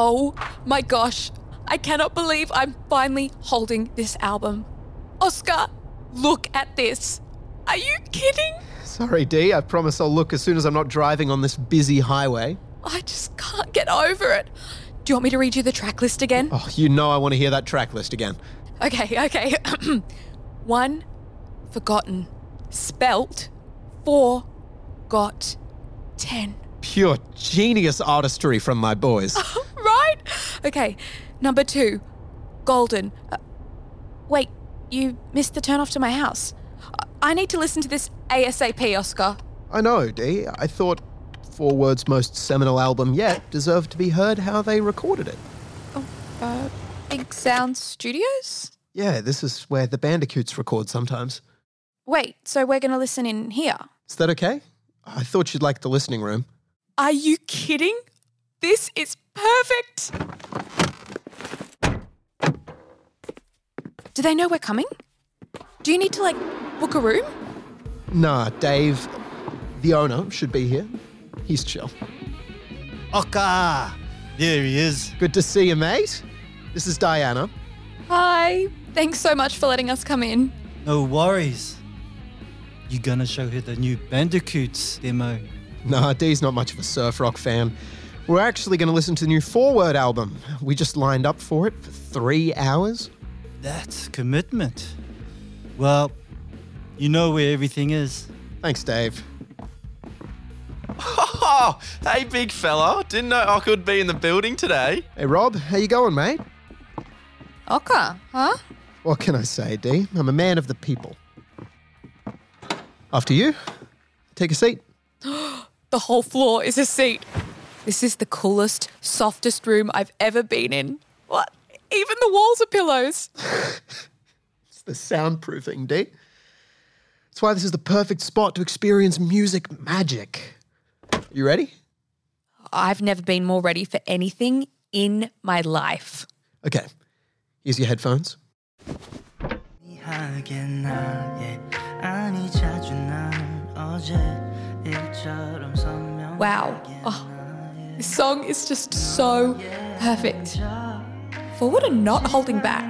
Oh my gosh. I cannot believe I'm finally holding this album. Oscar, look at this. Are you kidding? Sorry, Dee. I promise I'll look as soon as I'm not driving on this busy highway. I just can't get over it. Do you want me to read you the track list again? Oh, you know I want to hear that track list again. Okay, okay. One, forgotten. Spelt. Four, got. Ten. Pure genius artistry from my boys. right? Okay, number two, golden. Uh, wait, you missed the turn off to my house. I- need to listen to this ASAP, Oscar. I know, Dee. I thought Four Words' most seminal album yet deserved to be heard how they recorded it. Uh, Big Sound Studios? Yeah, this is where the Bandicoots record sometimes. Wait, so we're going to listen in here? Is that okay? I thought you'd like the listening room. Are you kidding? This is perfect. Do they know we're coming? Do you need to, like, book a room? Nah, Dave, the owner, should be here. He's chill. Oka! There he is. Good to see you, mate. This is Diana. Hi. Thanks so much for letting us come in. No worries. You gonna show her the new Bandicoots demo? Nah, Dee's not much of a surf rock fan. We're actually going to listen to the new Four Word album. We just lined up for it for three hours. That's commitment. Well, you know where everything is. Thanks, Dave. Oh, hey, big fella. Didn't know I could be in the building today. Hey, Rob, how you going, mate? Oka, huh? What can I say, Dee? I'm a man of the people. After you. Take a seat. The whole floor is a seat. This is the coolest, softest room I've ever been in. What? Even the walls are pillows. It's the soundproofing, Dee. That's why this is the perfect spot to experience music magic. You ready? I've never been more ready for anything in my life. Okay. Here's your headphones. Wow. Oh, this song is just so perfect. Forward and not holding back.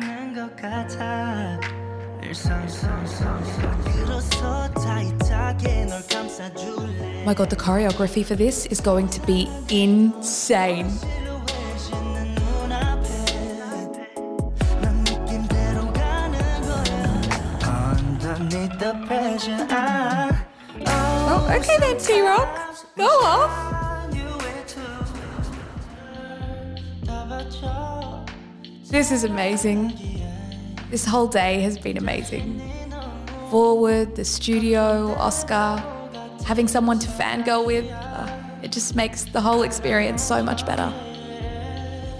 My god, the choreography for this is going to be insane. Oh, okay then, T Rock. Go off. This is amazing. This whole day has been amazing. Forward, the studio, Oscar, having someone to fangirl with, uh, it just makes the whole experience so much better.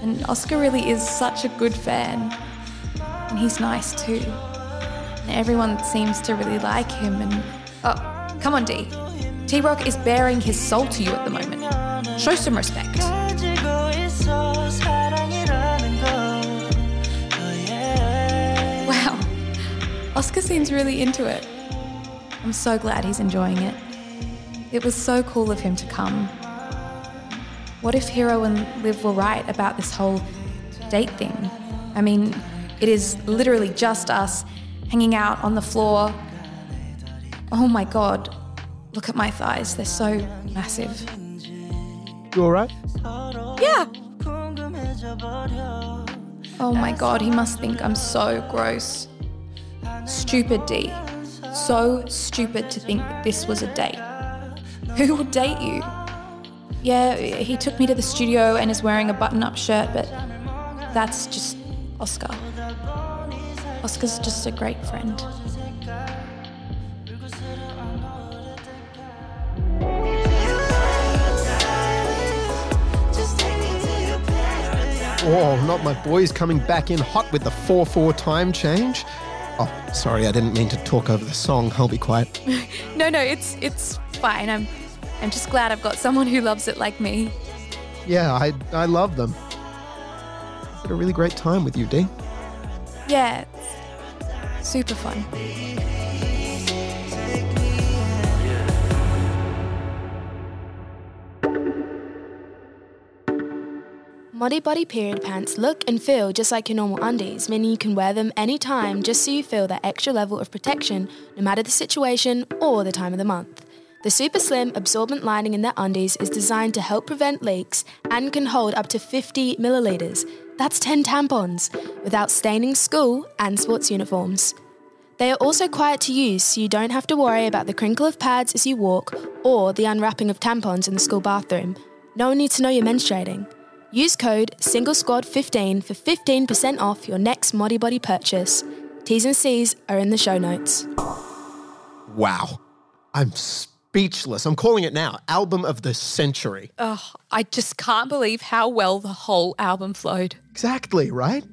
And Oscar really is such a good fan. And he's nice too. And everyone seems to really like him. And oh, come on, D. T Rock is bearing his soul to you at the moment. Show some respect. Oscar seems really into it. I'm so glad he's enjoying it. It was so cool of him to come. What if Hero and Liv were right about this whole date thing? I mean, it is literally just us hanging out on the floor. Oh my god, look at my thighs, they're so massive. You alright? Yeah. Oh my god, he must think I'm so gross. Stupid D. So stupid to think this was a date. Who would date you? Yeah, he took me to the studio and is wearing a button up shirt, but that's just Oscar. Oscar's just a great friend. Oh, not my boys coming back in hot with the 4 4 time change. Oh, sorry, I didn't mean to talk over the song. I'll be quiet. No, no, it's it's fine. I'm I'm just glad I've got someone who loves it like me. Yeah, I, I love them. I had a really great time with you, Dee. Yeah, it's super fun. Modibodi period pants look and feel just like your normal undies, meaning you can wear them anytime just so you feel that extra level of protection no matter the situation or the time of the month. The super slim absorbent lining in their undies is designed to help prevent leaks and can hold up to 50 milliliters. That's 10 tampons without staining school and sports uniforms. They are also quiet to use, so you don't have to worry about the crinkle of pads as you walk or the unwrapping of tampons in the school bathroom. No one needs to know you're menstruating. Use code SINGLESQUAD15 for 15% off your next Modibodi purchase. T's and C's are in the show notes. Wow. I'm speechless. I'm calling it now album of the century. Oh, I just can't believe how well the whole album flowed. Exactly, right?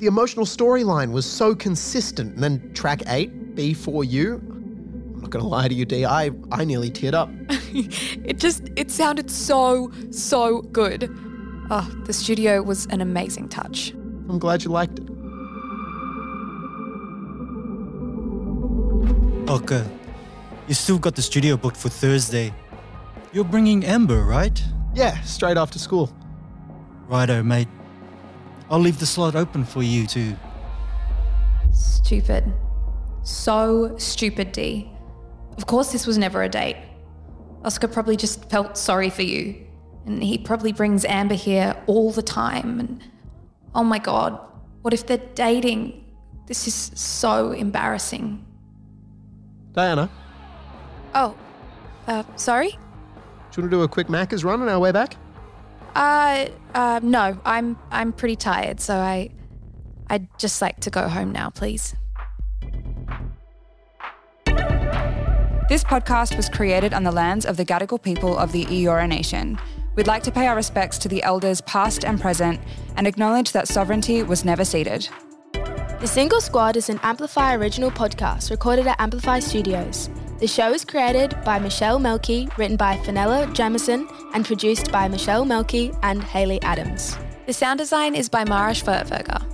The emotional storyline was so consistent. And then track eight, B4U. I'm not going to lie to you, D. I, I nearly teared up. It just it sounded so so good. Oh, the studio was an amazing touch. I'm glad you liked it. Okay. You still got the studio booked for Thursday. You're bringing Amber, right? Yeah, straight after school. Righto, mate. I'll leave the slot open for you too. Stupid. So stupid, D. Of course, this was never a date. Oscar probably just felt sorry for you. And he probably brings Amber here all the time. And oh my God, what if they're dating? This is so embarrassing. Diana, Oh, uh, sorry? do you want to do a quick Macca's run on our way back? Uh, uh, no, I'm I'm pretty tired, so I, I'd just like to go home now, please. This podcast was created on the lands of the Gadigal people of the Eora Nation. We'd like to pay our respects to the elders past and present and acknowledge that sovereignty was never ceded. The Single Squad is an Amplify original podcast recorded at Amplify Studios. The show is created by Michelle Melky, written by Fenella Jamieson, and produced by Michelle Melky and Hayley Adams. The sound design is by Mara Schwerdtfeger.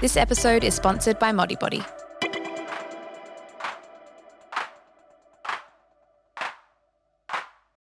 This episode is sponsored by Modibodi.